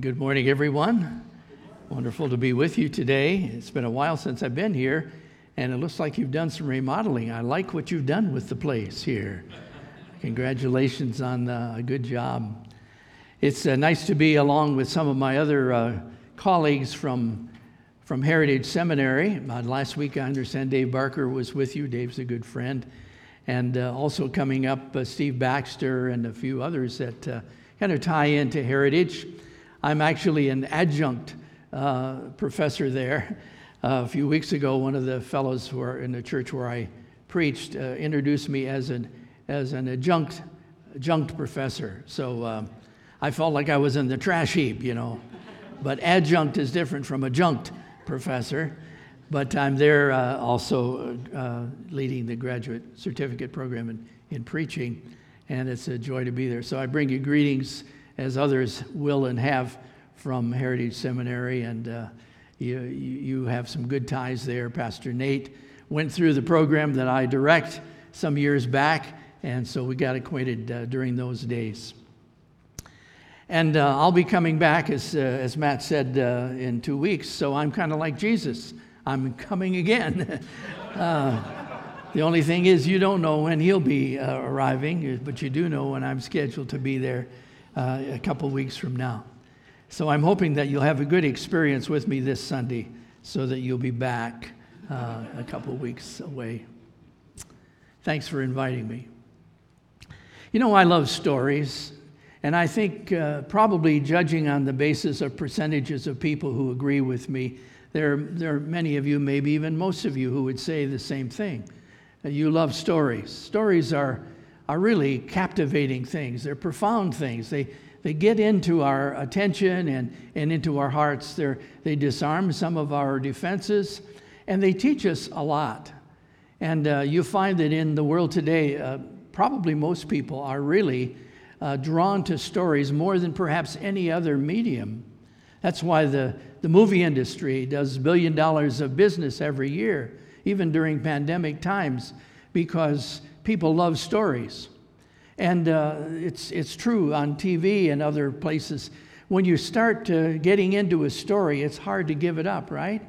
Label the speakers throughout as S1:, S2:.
S1: Good morning, everyone. Wonderful to be with you today. It's been a while since I've been here, and it looks like you've done some remodeling. I like what you've done with the place here. Congratulations on uh, a good job. It's uh, nice to be along with some of my other uh, colleagues from, from Heritage Seminary. Uh, last week, I understand Dave Barker was with you. Dave's a good friend. And uh, also coming up, Steve Baxter and a few others that kind of tie into Heritage. I'm actually an adjunct uh, professor there. Uh, a few weeks ago, one of the fellows who are in the church where I preached uh, introduced me as an, as an adjunct, adjunct professor. So uh, I felt like I was in the trash heap, you know. But adjunct is different from adjunct professor. But I'm there uh, also uh, leading the graduate certificate program in, in preaching, and it's a joy to be there. So I bring you greetings as others will and have from Heritage Seminary, and uh, you, you have some good ties there. Pastor Nate went through the program that I direct some years back, and so we got acquainted uh, during those days. And uh, I'll be coming back, as, uh, as Matt said, uh, in two weeks, so I'm kind of like Jesus. I'm coming again. Uh, the only thing is, you don't know when he'll be arriving, but you do know when I'm scheduled to be there uh, a couple weeks from now. So I'm hoping that you'll have a good experience with me this Sunday so that you'll be back uh, a couple weeks away. Thanks for inviting me. You know, I love stories, and I think uh, probably judging on the basis of percentages of people who agree with me, there, there are many of you, maybe even most of you, who would say the same thing. You love stories. Stories are are really captivating things. They're profound things. They, they get into our attention and, and into our hearts. They're, they disarm some of our defenses, and they teach us a lot. And uh, you find that in the world today, uh, probably most people are really uh, drawn to stories more than perhaps any other medium. That's why the, the movie industry does billion dollars of business every year, even during pandemic times, because people love stories. And uh, it's, it's true on TV and other places. When you start uh, getting into a story, it's hard to give it up, right?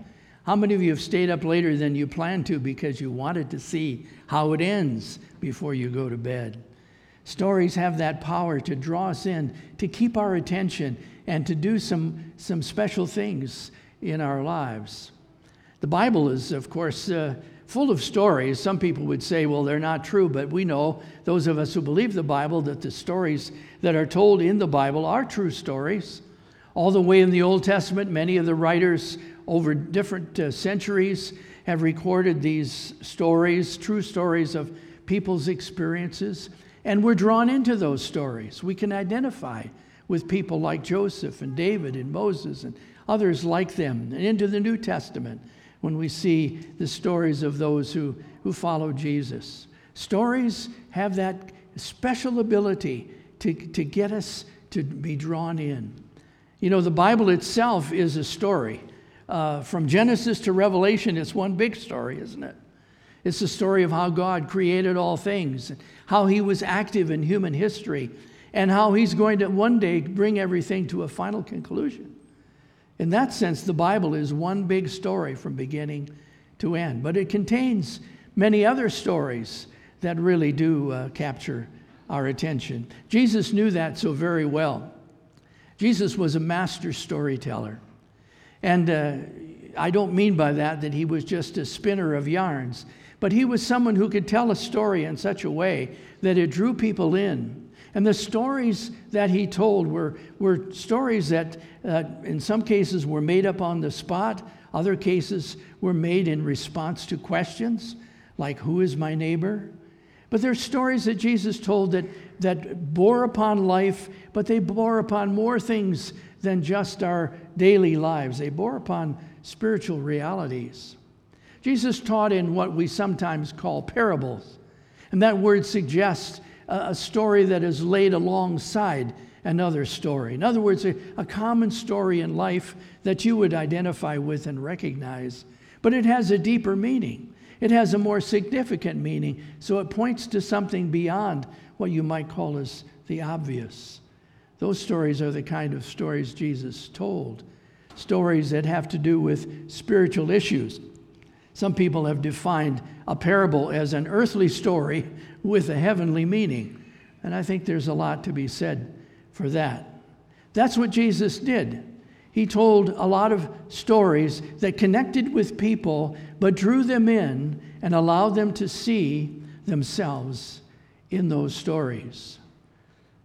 S1: How many of you have stayed up later than you planned to because you wanted to see how it ends before you go to bed? Stories have that power to draw us in, to keep our attention, and to do some, some special things in our lives. The Bible is, of course, uh, full of stories. Some people would say, well, they're not true, but we know, those of us who believe the Bible, that the stories that are told in the Bible are true stories. All the way in the Old Testament, many of the writers over different uh, centuries have recorded these stories, true stories of people's experiences, and we're drawn into those stories. We can identify with people like Joseph and David and Moses and others like them, and into the New Testament when we see the stories of those who, who follow Jesus. Stories have that special ability to, to get us to be drawn in. You know, the Bible itself is a story. Uh, from Genesis to Revelation, it's one big story, isn't it? It's the story of how God created all things, how He was active in human history, and how He's going to one day bring everything to a final conclusion. In that sense, the Bible is one big story from beginning to end, but it contains many other stories that really do uh, capture our attention. Jesus knew that so very well. Jesus was a master storyteller. And uh, I don't mean by that that he was just a spinner of yarns, but he was someone who could tell a story in such a way that it drew people in and the stories that he told were, were stories that, uh, in some cases, were made up on the spot. Other cases were made in response to questions like, Who is my neighbor? But there are stories that Jesus told that, that bore upon life, but they bore upon more things than just our daily lives. They bore upon spiritual realities. Jesus taught in what we sometimes call parables. And that word suggests a story that is laid alongside another story. In other words, a, a, common story in life that you would identify with and recognize, but it has a deeper meaning. It has a more significant meaning, so it points to something beyond what you might call as the obvious. Those stories are the kind of stories Jesus told, stories that have to do with spiritual issues. Some people have defined a parable as an earthly story with a heavenly meaning. And I think there's a lot to be said for that. That's what Jesus did. He told a lot of stories that connected with people, but drew them in and allowed them to see themselves in those stories.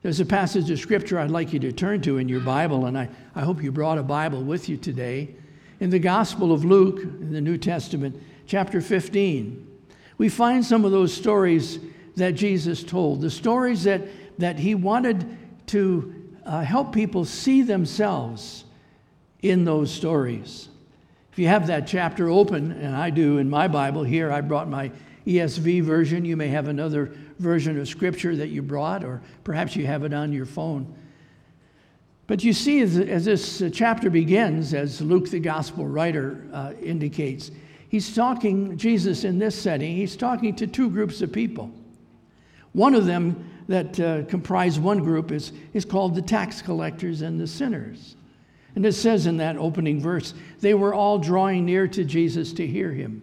S1: There's a passage of scripture I'd like you to turn to in your Bible, and I, I hope you brought a Bible with you today. In the Gospel of Luke, in the New Testament, chapter 15, we find some of those stories that Jesus told, the stories that, that he wanted to uh, help people see themselves in those stories. If you have that chapter open, and I do in my Bible here, I brought my ESV version. You may have another version of Scripture that you brought, or perhaps you have it on your phone. But you see, as, as this chapter begins, as Luke, the gospel writer, uh, indicates, he's talking, Jesus in this setting, he's talking to two groups of people. One of them that uh, comprise one group is, is called the tax collectors and the sinners. And it says in that opening verse, they were all drawing near to Jesus to hear him.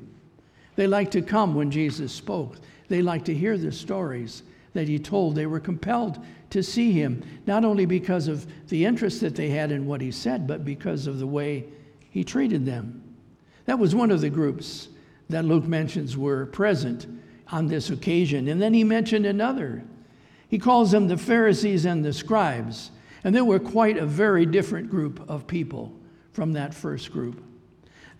S1: They liked to come when Jesus spoke. They liked to hear the stories that he told. They were compelled to see him, not only because of the interest that they had in what he said, but because of the way he treated them. That was one of the groups that Luke mentions were present on this occasion. And then he mentioned another. He calls them the Pharisees and the scribes. And they were quite a very different group of people from that first group.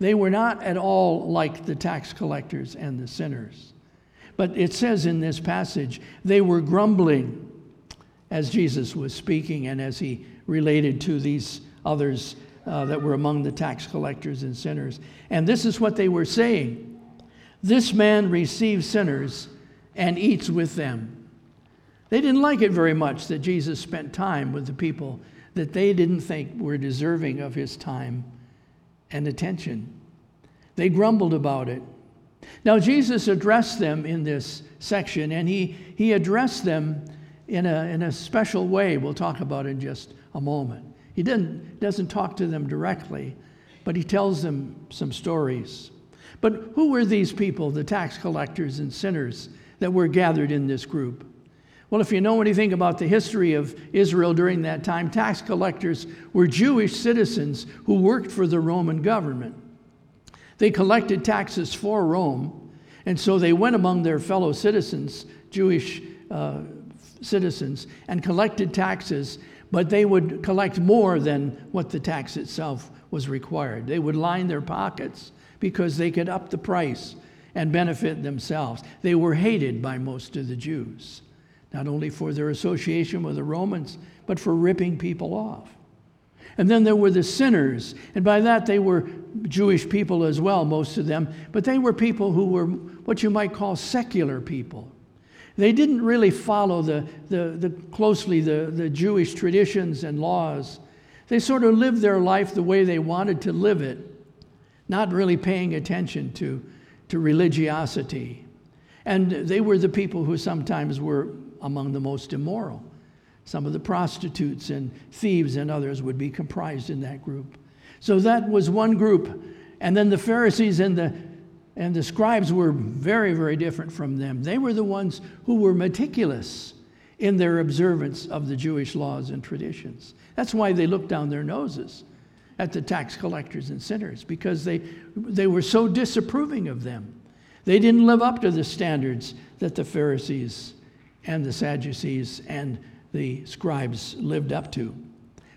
S1: They were not at all like the tax collectors and the sinners. But it says in this passage, they were grumbling as Jesus was speaking and as he related to these others uh, that were among the tax collectors and sinners. And this is what they were saying This man receives sinners and eats with them. They didn't like it very much that Jesus spent time with the people that they didn't think were deserving of his time and attention. They grumbled about it. Now, Jesus addressed them in this section, and he, he addressed them in a, in a special way we'll talk about in just a moment. He didn't, doesn't talk to them directly, but he tells them some stories. But who were these people, the tax collectors and sinners, that were gathered in this group? Well, if you know anything about the history of Israel during that time, tax collectors were Jewish citizens who worked for the Roman government. They collected taxes for Rome, and so they went among their fellow citizens, Jewish uh, citizens, and collected taxes, but they would collect more than what the tax itself was required. They would line their pockets because they could up the price and benefit themselves. They were hated by most of the Jews, not only for their association with the Romans, but for ripping people off. And then there were the sinners. And by that, they were Jewish people as well, most of them. But they were people who were what you might call secular people. They didn't really follow the, the, the closely the, the Jewish traditions and laws. They sort of lived their life the way they wanted to live it, not really paying attention to, to religiosity. And they were the people who sometimes were among the most immoral. Some of the prostitutes and thieves and others would be comprised in that group. So that was one group. And then the Pharisees and the, and the scribes were very, very different from them. They were the ones who were meticulous in their observance of the Jewish laws and traditions. That's why they looked down their noses at the tax collectors and sinners, because they, they were so disapproving of them. They didn't live up to the standards that the Pharisees and the Sadducees and the scribes lived up to.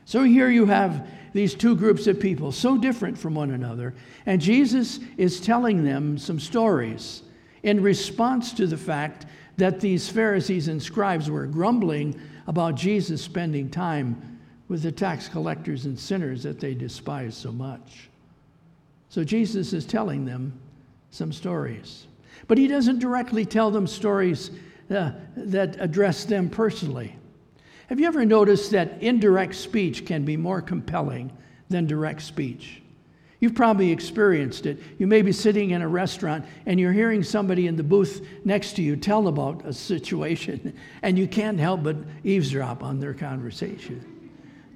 S1: So here you have these two groups of people, so different from one another, and Jesus is telling them some stories in response to the fact that these Pharisees and scribes were grumbling about Jesus spending time with the tax collectors and sinners that they despise so much. So Jesus is telling them some stories. But he doesn't directly tell them stories uh, that address them personally. Have you ever noticed that indirect speech can be more compelling than direct speech? You've probably experienced it. You may be sitting in a restaurant and you're hearing somebody in the booth next to you tell about a situation, and you can't help but eavesdrop on their conversation.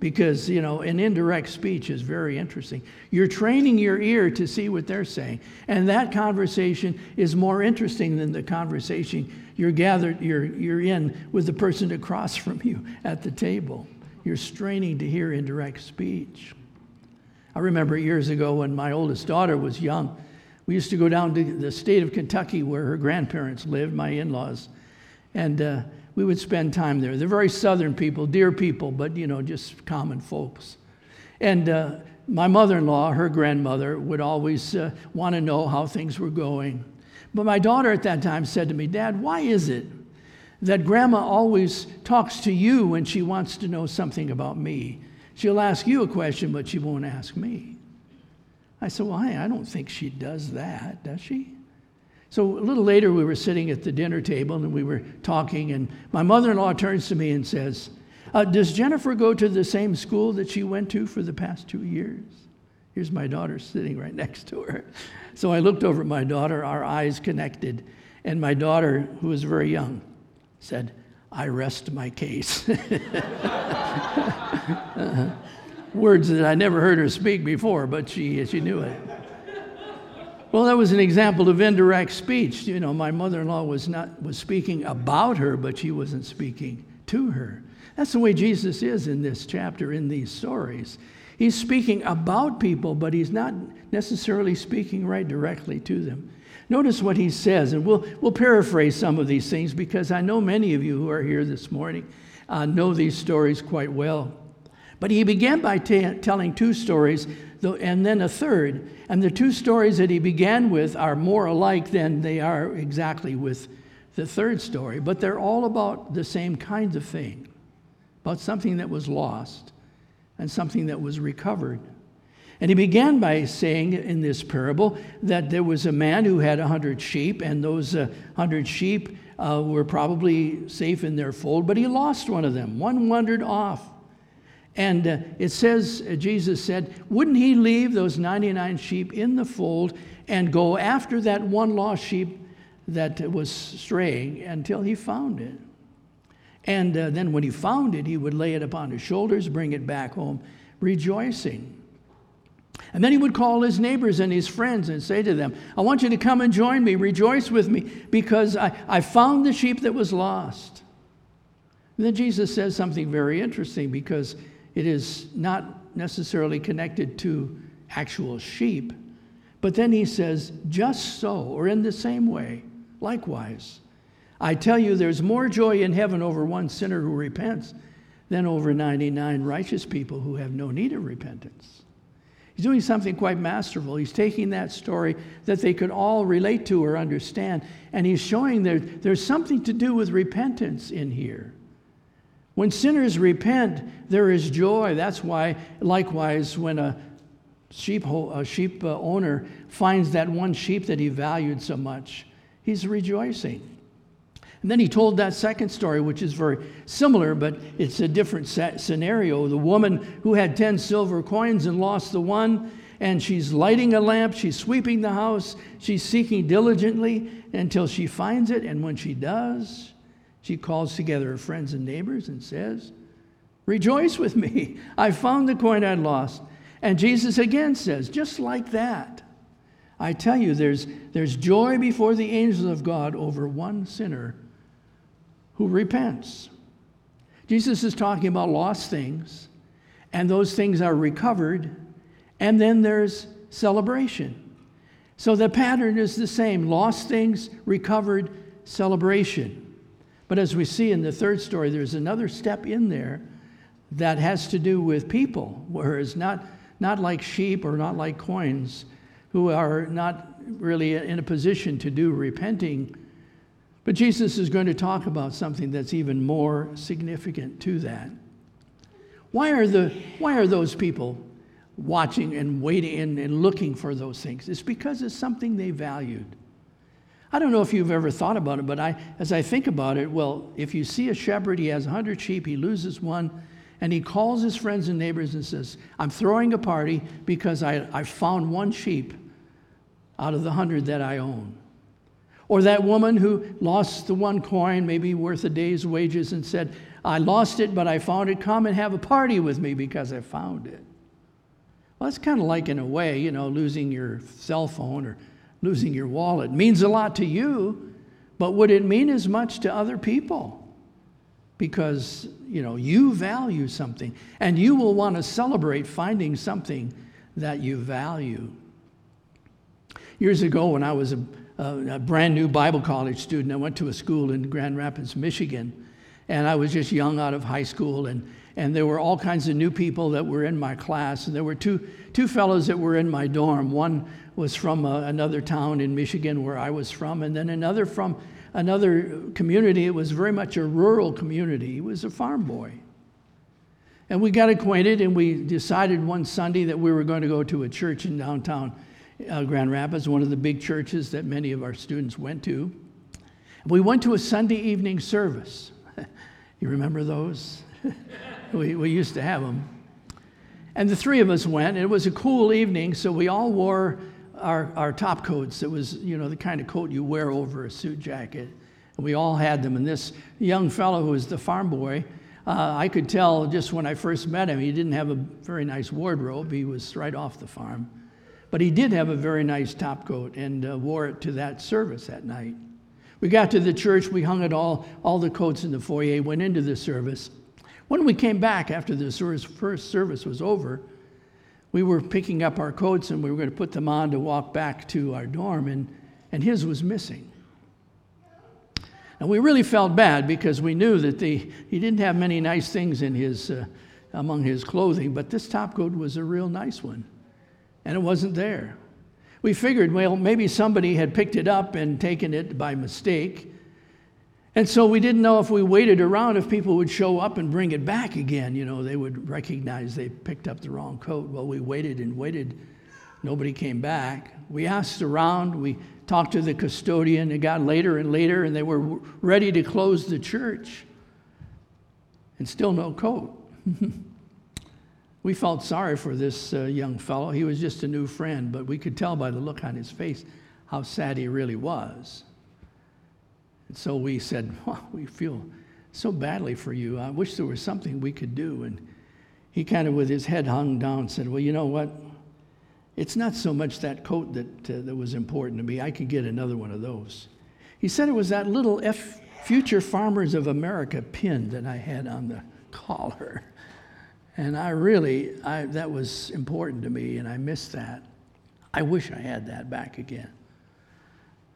S1: Because, you know, an indirect speech is very interesting. You're training your ear to see what they're saying. And that conversation is more interesting than the conversation you're gathered, you're, you're in with the person across from you at the table. You're straining to hear indirect speech. I remember years ago when my oldest daughter was young, we used to go down to the state of Kentucky where her grandparents lived, my in laws, and uh, we would spend time there. They're very southern people, dear people, but you know, just common folks. And uh, my mother in law, her grandmother, would always uh, want to know how things were going. But my daughter at that time said to me, Dad, why is it that grandma always talks to you when she wants to know something about me? She'll ask you a question, but she won't ask me. I said, Well, I don't think she does that, does she? So a little later, we were sitting at the dinner table and we were talking, and my mother in law turns to me and says, uh, Does Jennifer go to the same school that she went to for the past two years? Here's my daughter sitting right next to her. So I looked over at my daughter, our eyes connected, and my daughter, who was very young, said, I rest my case. uh-huh. Words that I never heard her speak before, but she, she knew it. Well, that was an example of indirect speech. You know, my mother-in-law was not was speaking about her, but she wasn't speaking to her. That's the way Jesus is in this chapter, in these stories. He's speaking about people, but he's not necessarily speaking right directly to them. Notice what he says, and we'll, we'll paraphrase some of these things because I know many of you who are here this morning uh, know these stories quite well. But he began by t- telling two stories and then a third. And the two stories that he began with are more alike than they are exactly with the third story, but they're all about the same kinds of thing about something that was lost and something that was recovered. And he began by saying in this parable that there was a man who had a hundred sheep, and those uh, hundred sheep uh, were probably safe in their fold, but he lost one of them. One wandered off. And uh, it says, uh, Jesus said, wouldn't he leave those 99 sheep in the fold and go after that one lost sheep that was straying until he found it? And uh, then when he found it, he would lay it upon his shoulders, bring it back home, rejoicing. And then he would call his neighbors and his friends and say to them, I want you to come and join me, rejoice with me, because I, I found the sheep that was lost. And then Jesus says something very interesting because it is not necessarily connected to actual sheep. But then he says, just so, or in the same way, likewise. I tell you, there's more joy in heaven over one sinner who repents than over 99 righteous people who have no need of repentance. He's doing something quite masterful. He's taking that story that they could all relate to or understand, and he's showing that there's something to do with repentance in here. When sinners repent, there is joy. That's why, likewise, when a sheep, a sheep uh, owner finds that one sheep that he valued so much, he's rejoicing. And then he told that second story, which is very similar, but it's a different scenario. The woman who had 10 silver coins and lost the one, and she's lighting a lamp, she's sweeping the house, she's seeking diligently until she finds it, and when she does, she calls together her friends and neighbors and says, Rejoice with me. I found the coin I'd lost. And Jesus again says, just like that, I tell you, there's, there's joy before the angels of God over one sinner who repents. Jesus is talking about lost things, and those things are recovered, and then there's celebration. So the pattern is the same lost things, recovered, celebration. But as we see in the third story, there's another step in there that has to do with people, whereas not, not like sheep or not like coins, who are not really in a position to do repenting. But Jesus is going to talk about something that's even more significant to that. Why are, the, why are those people watching and waiting and, and looking for those things? It's because it's something they valued. I don't know if you've ever thought about it, but I, as I think about it, well, if you see a shepherd, he has 100 sheep, he loses one, and he calls his friends and neighbors and says, I'm throwing a party because I, I found one sheep out of the 100 that I own. Or that woman who lost the one coin, maybe worth a day's wages, and said, I lost it, but I found it. Come and have a party with me because I found it. Well, that's kind of like, in a way, you know, losing your cell phone or losing your wallet. Means a lot to you, but would it mean as much to other people? Because, you know, you value something and you will want to celebrate finding something that you value. Years ago, when I was a, a, a brand new Bible college student, I went to a school in Grand Rapids, Michigan and I was just young out of high school, and, and there were all kinds of new people that were in my class. And there were two, two fellows that were in my dorm. One was from a, uh, another town in Michigan where I was from, and then another from another community. It was very much a rural community. He was a farm boy. And we got acquainted, and we decided one Sunday that we were going to go to a church in downtown uh, Grand Rapids, one of the big churches that many of our students went to. We went to a Sunday evening service. You remember those? we, we used to have them. And the three of us went. It was a cool evening, so we all wore our, our top coats. It was, you know, the kind of coat you wear over a suit jacket. And we all had them. And this young fellow who was the farm boy, uh, I could tell just when I first met him, he didn't have a very nice wardrobe. He was right off the farm. But he did have a very nice top coat and uh, wore it to that service that night. We got to the church, we hung it all, all the coats in the foyer, went into the service. When we came back after the first service was over, we were picking up our coats and we were going to put them on to walk back to our dorm, and, and his was missing. And we really felt bad because we knew that the, he didn't have many nice things in his, uh, among his clothing, but this top coat was a real nice one, and it wasn't there. We figured, well, maybe somebody had picked it up and taken it by mistake. And so we didn't know if we waited around if people would show up and bring it back again. You know, they would recognize they picked up the wrong coat. Well, we waited and waited. Nobody came back. We asked around. We talked to the custodian. It got later and later, and they were ready to close the church. And still no coat. We felt sorry for this uh, young fellow. He was just a new friend, but we could tell by the look on his face how sad he really was. And so we said, well, We feel so badly for you. I wish there was something we could do. And he kind of, with his head hung down, said, Well, you know what? It's not so much that coat that, uh, that was important to me. I could get another one of those. He said it was that little F Future Farmers of America pin that I had on the collar. And I really, I, that was important to me, and I missed that. I wish I had that back again.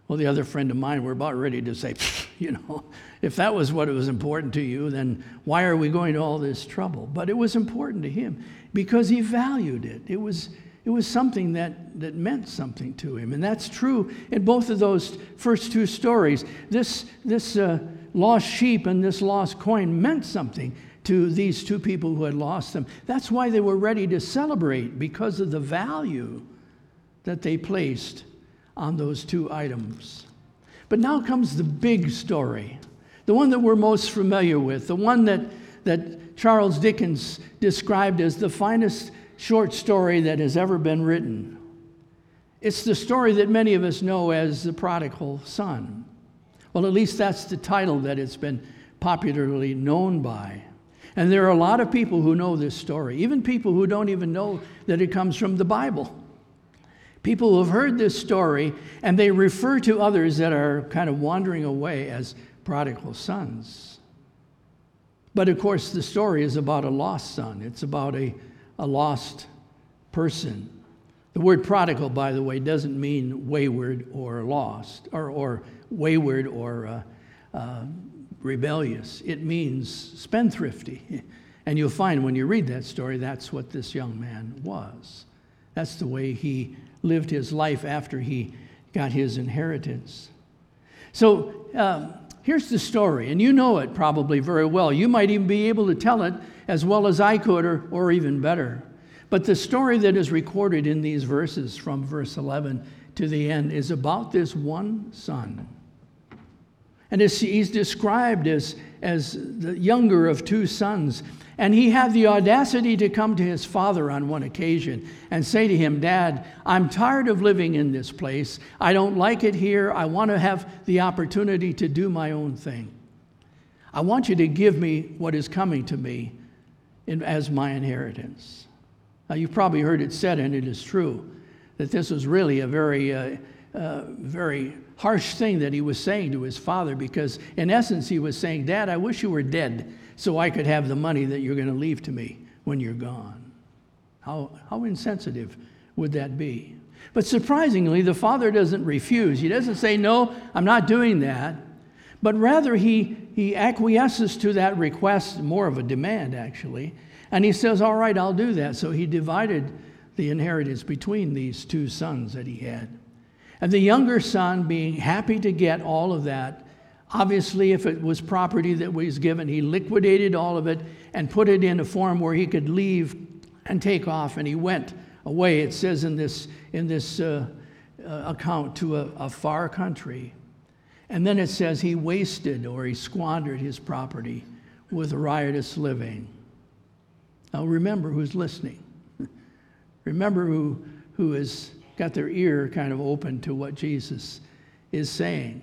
S1: Well, the other friend of mine, we're about ready to say, you know, if that was what was important to you, then why are we going to all this trouble? But it was important to him because he valued it. It was, it was something that, that meant something to him. And that's true in both of those first two stories. This, this uh, lost sheep and this lost coin meant something to these two people who had lost them. That's why they were ready to celebrate because of the value that they placed on those two items. But now comes the big story, the one that we're most familiar with, the one that, that Charles Dickens described as the finest short story that has ever been written. It's the story that many of us know as The Prodigal Son. Well, at least that's the title that it's been popularly known by. And there are a lot of people who know this story, even people who don't even know that it comes from the Bible. People who have heard this story and they refer to others that are kind of wandering away as prodigal sons. But of course, the story is about a lost son, it's about a, a lost person. The word prodigal, by the way, doesn't mean wayward or lost, or, or wayward or uh, uh, rebellious. It means spendthrifty. And you'll find when you read that story, that's what this young man was. That's the way he lived his life after he got his inheritance. So um, here's the story, and you know it probably very well. You might even be able to tell it as well as I could, or, or even better. But the story that is recorded in these verses from verse 11 to the end is about this one son and he's described as, as the younger of two sons. And he had the audacity to come to his father on one occasion and say to him, Dad, I'm tired of living in this place. I don't like it here. I want to have the opportunity to do my own thing. I want you to give me what is coming to me in, as my inheritance. Now, you've probably heard it said, and it is true, that this was really a very, uh, uh, very harsh thing that he was saying to his father because, in essence, he was saying, Dad, I wish you were dead so I could have the money that you're going to leave to me when you're gone. How, how insensitive would that be? But surprisingly, the father doesn't refuse. He doesn't say, No, I'm not doing that. But rather, he, he acquiesces to that request, more of a demand, actually. And he says, All right, I'll do that. So he divided the inheritance between these two sons that he had. And the younger son, being happy to get all of that, obviously, if it was property that was given, he liquidated all of it and put it in a form where he could leave and take off. And he went away, it says in this, in this uh, uh, account, to a, a far country. And then it says he wasted or he squandered his property with riotous living. Now remember who's listening. remember who, who has got their ear kind of open to what Jesus is saying.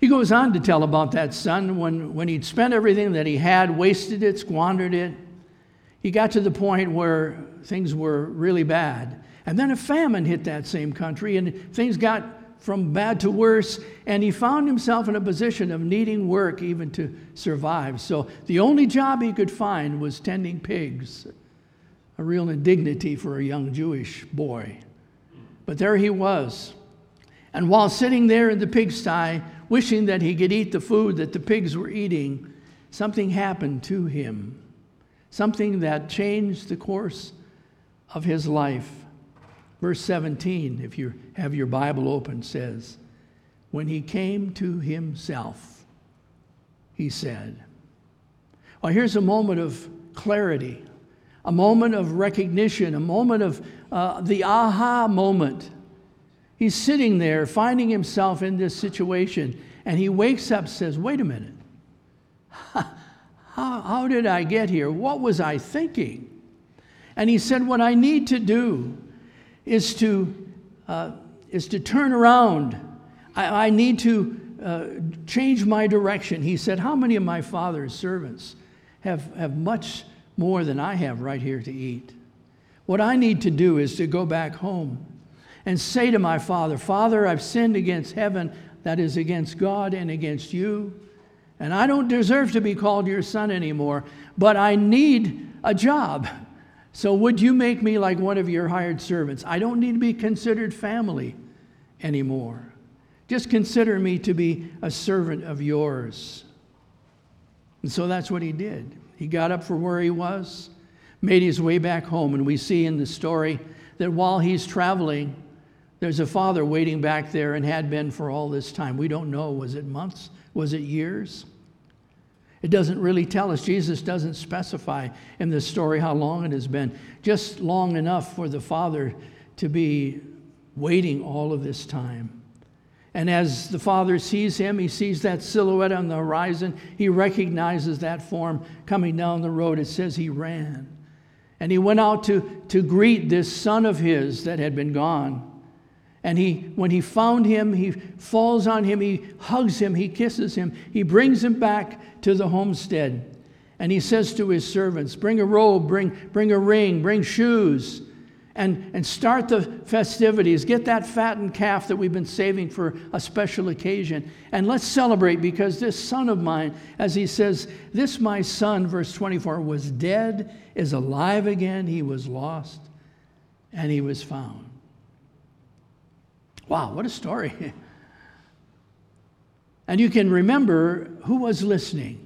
S1: He goes on to tell about that son when, when he'd spent everything that he had, wasted it, squandered it. He got to the point where things were really bad. And then a famine hit that same country, and things got from bad to worse, and he found himself in a position of needing work even to survive. So the only job he could find was tending pigs, a real indignity for a young Jewish boy. But there he was. And while sitting there in the pigsty, wishing that he could eat the food that the pigs were eating, something happened to him. Something that changed the course of his life. Verse 17, if you have your Bible open, says, When he came to himself, he said, Well, here's a moment of clarity, a moment of recognition, a moment of uh, the aha moment. He's sitting there finding himself in this situation, and he wakes up says, Wait a minute. How, how did I get here? What was I thinking? And he said, What I need to do is to, uh, is to turn around. I, I need to uh, change my direction. He said, How many of my father's servants have, have much more than I have right here to eat? What I need to do is to go back home and say to my father, Father, I've sinned against heaven, that is against God and against you. And I don't deserve to be called your son anymore, but I need a job. So, would you make me like one of your hired servants? I don't need to be considered family anymore. Just consider me to be a servant of yours. And so that's what he did. He got up from where he was, made his way back home, and we see in the story that while he's traveling, there's a father waiting back there and had been for all this time. We don't know. Was it months? Was it years? It doesn't really tell us. Jesus doesn't specify in the story how long it has been, just long enough for the Father to be waiting all of this time. And as the Father sees him, he sees that silhouette on the horizon. He recognizes that form coming down the road. It says he ran. And he went out to, to greet this son of his that had been gone. And he, when he found him, he falls on him, he hugs him, he kisses him, he brings him back to the homestead. And he says to his servants, Bring a robe, bring, bring a ring, bring shoes, and, and start the festivities. Get that fattened calf that we've been saving for a special occasion. And let's celebrate because this son of mine, as he says, This my son, verse 24, was dead, is alive again. He was lost, and he was found. Wow, what a story. and you can remember who was listening.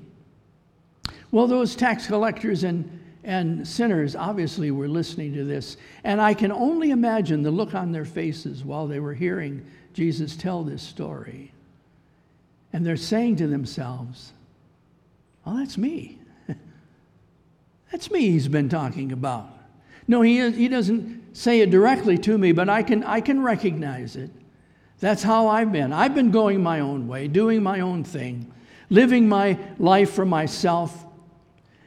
S1: Well, those tax collectors and, and sinners obviously were listening to this. And I can only imagine the look on their faces while they were hearing Jesus tell this story. And they're saying to themselves, Oh, that's me. that's me he's been talking about. No, he, he doesn't say it directly to me, but I can, I can recognize it. That's how I've been. I've been going my own way, doing my own thing, living my life for myself,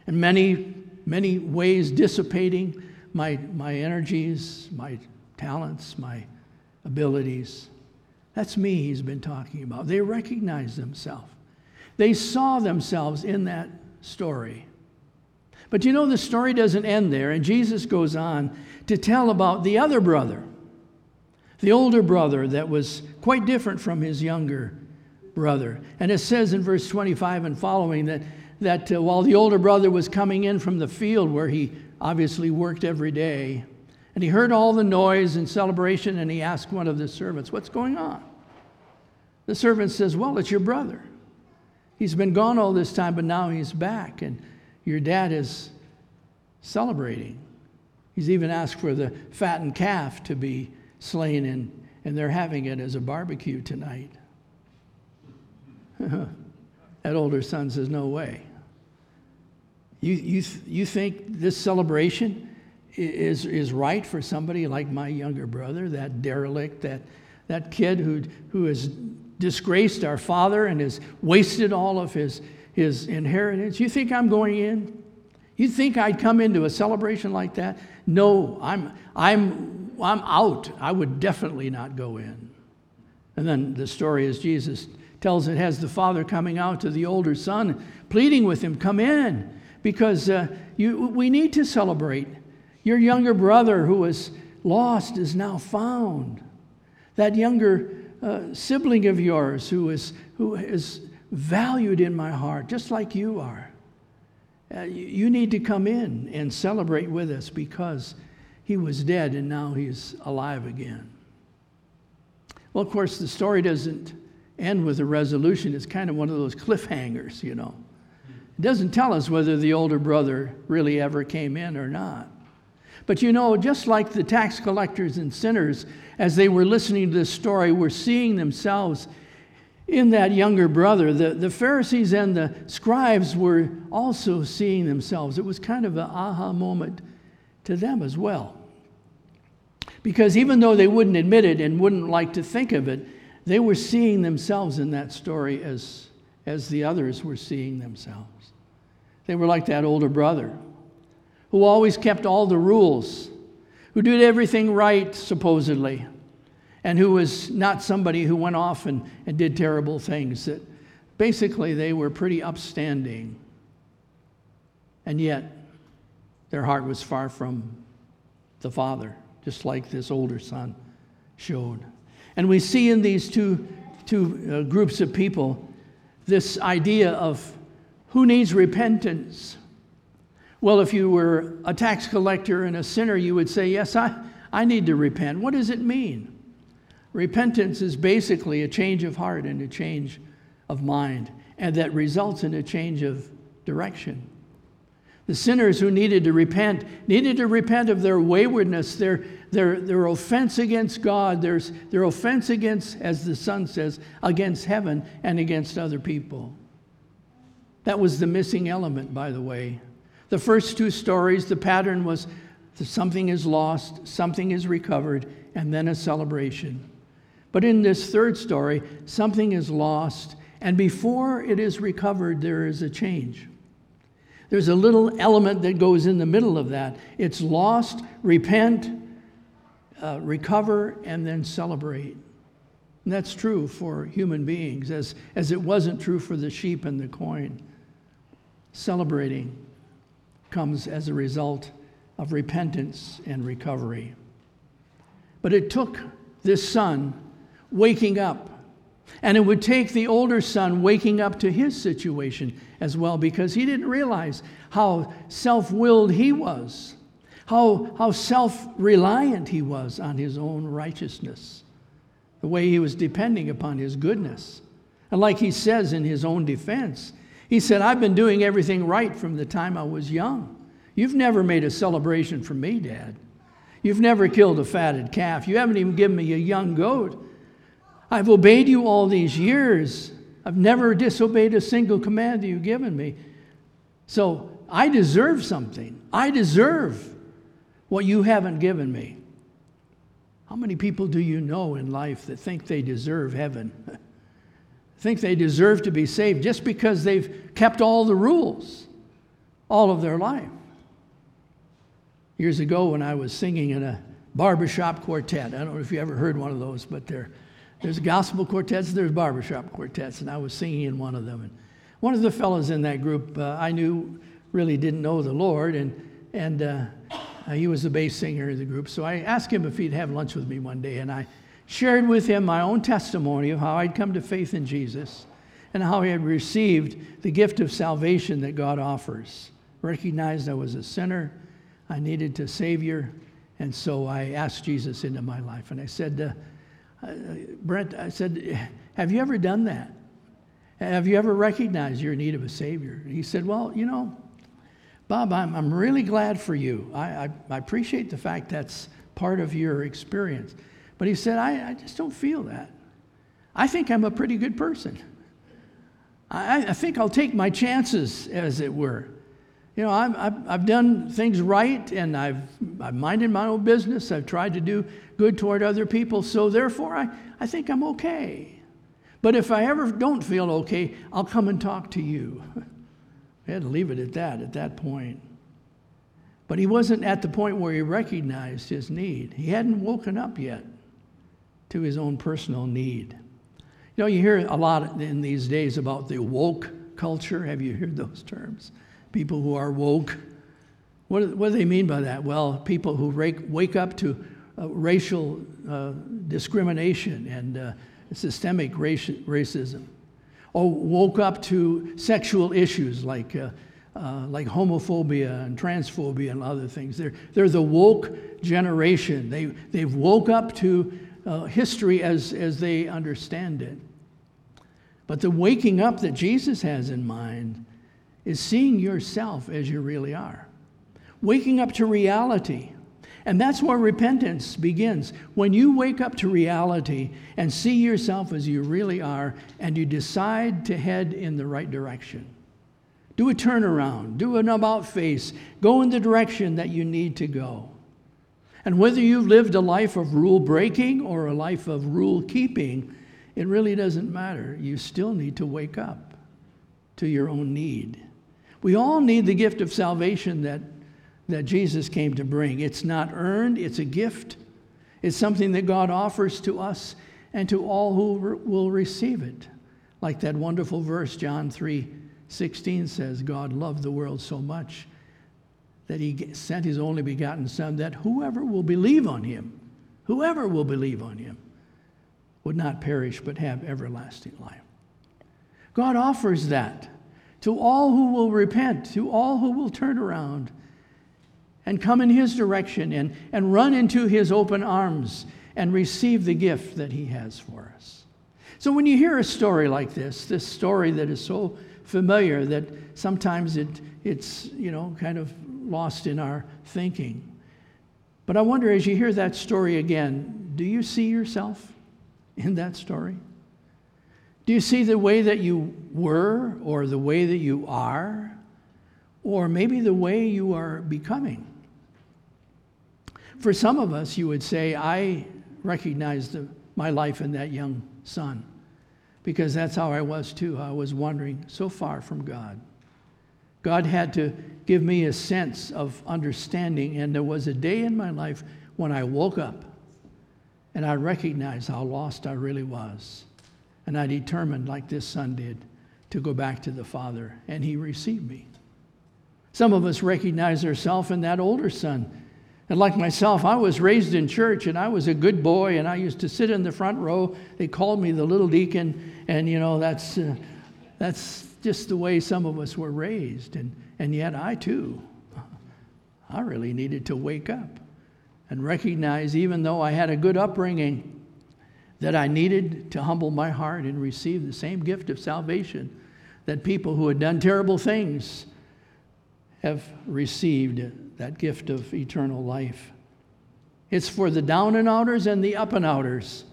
S1: And many, many ways dissipating my, my energies, my talents, my abilities. That's me he's been talking about. They recognize themselves. They saw themselves in that story. But you know, the story doesn't end there, and Jesus goes on to tell about the other brother, the older brother that was quite different from his younger brother. And it says in verse 25 and following that, that uh, while the older brother was coming in from the field where he obviously worked every day, and he heard all the noise and celebration, and he asked one of the servants, What's going on? The servant says, Well, it's your brother. He's been gone all this time, but now he's back, and your dad is celebrating. He's even asked for the fattened calf to be slain, and, and they're having it as a barbecue tonight. that older son says, No way. You, you, you think this celebration is, is right for somebody like my younger brother, that derelict, that, that kid who, who has disgraced our father and has wasted all of his, his inheritance? You think I'm going in? You think I'd come into a celebration like that? No, I'm, I'm, I'm out. I would definitely not go in. And then the story, is Jesus tells it, has the father coming out to the older son, pleading with him, Come in, because uh, you, we need to celebrate. Your younger brother who was lost is now found. That younger uh, sibling of yours who is, who is valued in my heart, just like you are. Uh, you, you need to come in and celebrate with us because he was dead and now he's alive again. Well, of course, the story doesn't end with a resolution. It's kind of one of those cliffhangers, you know. It doesn't tell us whether the older brother really ever came in or not. But you know, just like the tax collectors and sinners, as they were listening to this story, were seeing themselves in that younger brother. The, the Pharisees and the scribes were also seeing themselves. It was kind of an aha moment to them as well. Because even though they wouldn't admit it and wouldn't like to think of it, they were seeing themselves in that story as, as the others were seeing themselves. They were like that older brother who always kept all the rules, who did everything right, supposedly, and who was not somebody who went off and, and did terrible things. That basically they were pretty upstanding. And yet, their heart was far from the Father, just like this older son showed. And we see in these two, two uh, groups of people this idea of who needs repentance well, if you were a tax collector and a sinner, you would say, Yes, I, I need to repent. What does it mean? Repentance is basically a change of heart and a change of mind, and that results in a change of direction. The sinners who needed to repent needed to repent of their waywardness, their, their, their offense against God, their, their offense against, as the Son says, against heaven and against other people. That was the missing element, by the way. The first two stories, the pattern was something is lost, something is recovered, and then a celebration. But in this third story, something is lost, and before it is recovered, there is a change. There's a little element that goes in the middle of that. It's lost, repent, uh, recover, and then celebrate. And that's true for human beings, as, as it wasn't true for the sheep and the coin. Celebrating comes as a result of repentance and recovery. But it took this son waking up. And it would take the older son waking up to his situation as well because he didn't realize how self willed he was, how, how self reliant he was on his own righteousness, the way he was depending upon his goodness. And like he says in his own defense, he said, I've been doing everything right from the time I was young. You've never made a celebration for me, Dad. You've never killed a fatted calf. You haven't even given me a young goat. I've obeyed you all these years. I've never disobeyed a single command that you've given me. So I deserve something. I deserve what you haven't given me. How many people do you know in life that think they deserve heaven? think they deserve to be saved just because they've kept all the rules all of their life. Years ago, when I was singing in a barbershop quartet, I don't know if you ever heard one of those, but there, there's gospel quartets, there's barbershop quartets, and I was singing in one of them. And One of the fellows in that group uh, I knew really didn't know the Lord, and, and uh, he was the bass singer of the group. So I asked him if he'd have lunch with me one day, and I shared with him my own testimony of how I'd come to faith in Jesus and how I had received the gift of salvation that God offers. Recognized I was a sinner, I needed a Savior, and so I asked Jesus into my life. And I said, uh, Brent, I said, Have you ever done that? Have you ever recognized your need of a Savior? And he said, Well, you know, Bob, I'm, I'm really glad for you. I, I, I appreciate the fact that's part of your experience. But he said, I, I just don't feel that. I think I'm a pretty good person. I, I think I'll take my chances, as it were. You know, I've, I've, I've done things right and I've, I've minded my own business. I've tried to do good toward other people. So therefore, I, I think I'm okay. But if I ever don't feel okay, I'll come and talk to you. I had to leave it at that at that point. But he wasn't at the point where he recognized his need. He hadn't woken up yet to his own personal need. You know, you hear a lot in these days about the woke culture. Have you heard those terms? People who are woke. What, what do they mean by that? Well, people who wake, up to uh, racial uh, discrimination and uh, systemic raci- racism, or woke up to sexual issues like, uh, uh, like homophobia and transphobia and other things. They're, they're the woke generation. They, they've woke up to uh, history as, as they understand it. But the waking up that Jesus has in mind is seeing yourself as you really are, waking up to reality. And that's where repentance begins. When you wake up to reality and see yourself as you really are, and you decide to head in the right direction. Do a turnaround, do an about face, go in the direction that you need to go. And whether you've lived a life of rule breaking or a life of rule keeping, it really doesn't matter. You still need to wake up to your own need. We all need the gift of salvation that, that Jesus came to bring. It's not earned, it's a gift. It's something that God offers to us and to all who re- will receive it. Like that wonderful verse, John 3 16 says, God loved the world so much that he sent his only begotten Son, that whoever will believe on him, whoever will believe on him, would not perish but have everlasting life. God offers that to all who will repent, to all who will turn around and come in his direction and, and run into his open arms and receive the gift that he has for us. So when you hear a story like this, this story that is so familiar that sometimes it, it's, you know, kind of lost in our thinking. But I wonder as you hear that story again, do you see yourself in that story? Do you see the way that you were, or the way that you are, or maybe the way you are becoming? For some of us, you would say, I recognize the, my life in that young son, because that's how I was too. I was wandering so far from God. God had to give me a sense of understanding, and there was a day in my life when I woke up and I recognized how lost I really was. And I determined, like this son did, to go back to the Father, and he received me. Some of us recognize ourselves in that older son. And like myself, I was raised in church and I was a good boy and I used to sit in the front row. They called me the little deacon, and you know, that's, uh, that's just the way some of us were raised. And, and yet, I too, I really needed to wake up and recognize, even though I had a good upbringing, that I needed to humble my heart and receive the same gift of salvation that people who had done terrible things have received that gift of eternal life. It's for the down and outers and the up and outers.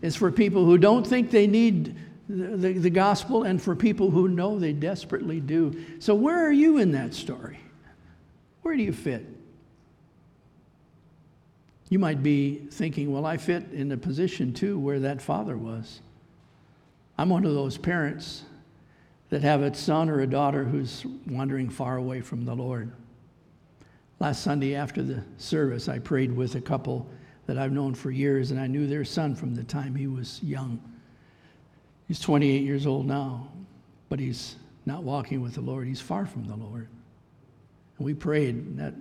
S1: It's for people who don't think they need the, the, the, gospel and for people who know they desperately do. So, where are you in that story? Where do you fit? You might be thinking, well, I fit in a position too where that father was. I'm one of those parents that have a son or a daughter who's wandering far away from the Lord. Last Sunday after the service, I prayed with a couple that I've known for years, and I knew their son from the time he was young. He's 28 years old now, but he's not walking with the Lord. He's far from the Lord. And we prayed that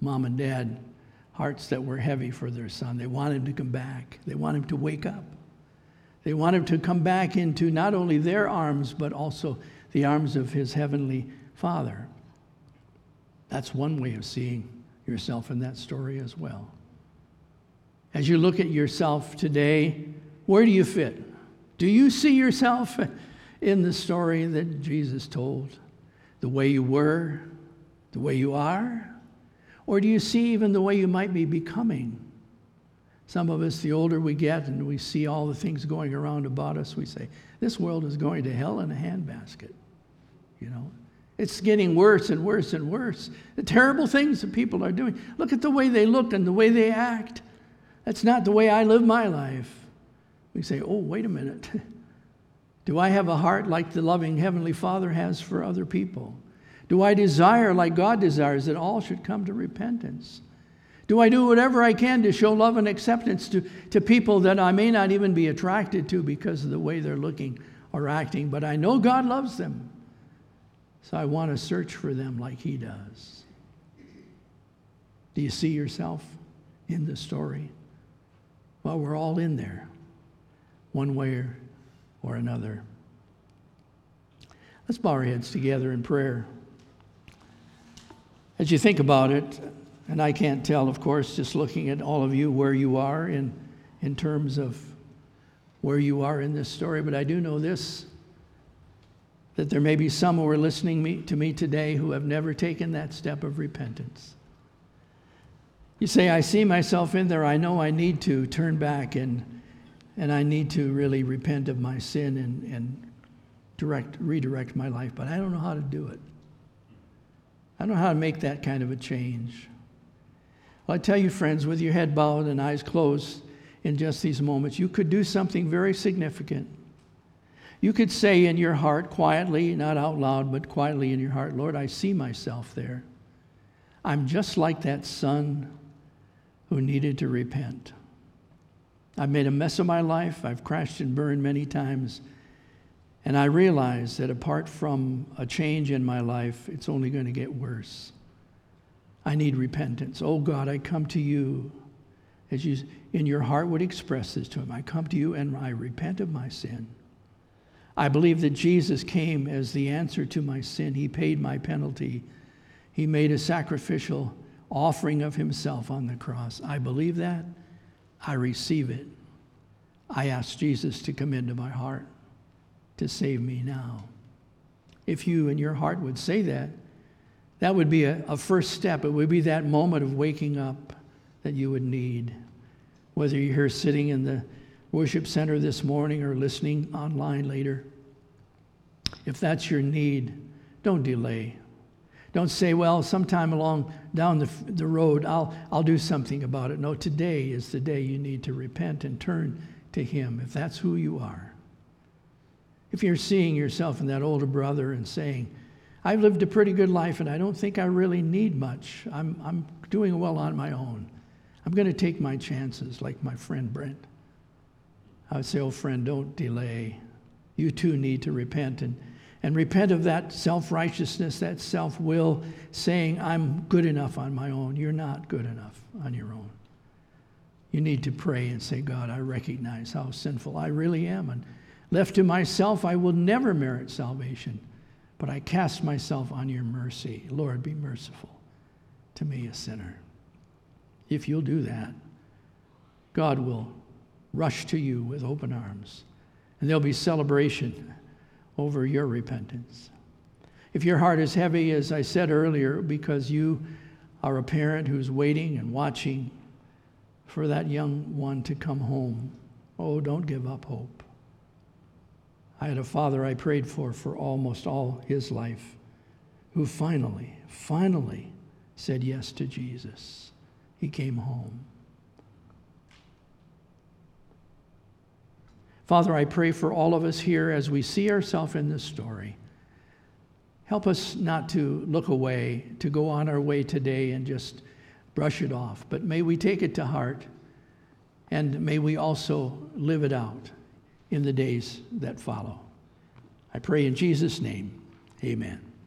S1: mom and dad, hearts that were heavy for their son, they want him to come back. They want him to wake up. They want him to come back into not only their arms, but also the arms of his heavenly Father. That's one way of seeing yourself in that story as well. As you look at yourself today, where do you fit? Do you see yourself in the story that Jesus told? The way you were, the way you are? Or do you see even the way you might be becoming? Some of us, the older we get and we see all the things going around about us, we say, This world is going to hell in a handbasket. You know, it's getting worse and worse and worse. The terrible things that people are doing. Look at the way they look and the way they act. That's not the way I live my life. We say, oh, wait a minute. Do I have a heart like the loving Heavenly Father has for other people? Do I desire, like God desires, that all should come to repentance? Do I do whatever I can to show love and acceptance to, to people that I may not even be attracted to because of the way they're looking or acting, but I know God loves them? So I want to search for them like He does. Do you see yourself in the story? Well, we're all in there, one way or another. Let's bow our heads together in prayer. As you think about it, and I can't tell, of course, just looking at all of you where you are in, in terms of where you are in this story, but I do know this that there may be some who are listening me, to me today who have never taken that step of repentance. You say, I see myself in there. I know I need to turn back and, and I need to really repent of my sin and, and direct, redirect my life, but I don't know how to do it. I don't know how to make that kind of a change. Well, I tell you, friends, with your head bowed and eyes closed in just these moments, you could do something very significant. You could say in your heart, quietly, not out loud, but quietly in your heart, Lord, I see myself there. I'm just like that son who needed to repent. I've made a mess of my life. I've crashed and burned many times. And I realize that apart from a change in my life, it's only going to get worse. I need repentance. Oh God, I come to you as you in your heart would express this to him. I come to you and I repent of my sin. I believe that Jesus came as the answer to my sin. He paid my penalty. He made a sacrificial offering of himself on the cross. I believe that. I receive it. I ask Jesus to come into my heart to save me now. If you in your heart would say that, that would be a, a, first step. It would be that moment of waking up that you would need. Whether you're here sitting in the worship center this morning or listening online later, if that's your need, don't delay. Don't say, well, sometime along down the, the road, I'll, I'll do something about it. No, today is the day you need to repent and turn to Him if that's who you are. If you're seeing yourself in that older brother and saying, I've lived a pretty good life and I don't think I really need much, I'm, I'm doing well on my own. I'm going to take my chances like my friend Brent. I would say, oh, friend, don't delay. You too need to repent and and repent of that self righteousness, that self will, saying, I'm good enough on my own. You're not good enough on your own. You need to pray and say, God, I recognize how sinful I really am. And left to myself, I will never merit salvation. But I cast myself on your mercy. Lord, be merciful to me, a sinner. If you'll do that, God will rush to you with open arms. And there'll be celebration over your repentance. If your heart is heavy, as I said earlier, because you are a parent who's waiting and watching for that young one to come home, oh, don't give up hope. I had a father I prayed for for almost all his life who finally, finally said yes to Jesus. He came home. Father, I pray for all of us here as we see ourselves in this story. Help us not to look away, to go on our way today and just brush it off, but may we take it to heart and may we also live it out in the days that follow. I pray in Jesus' name. Amen.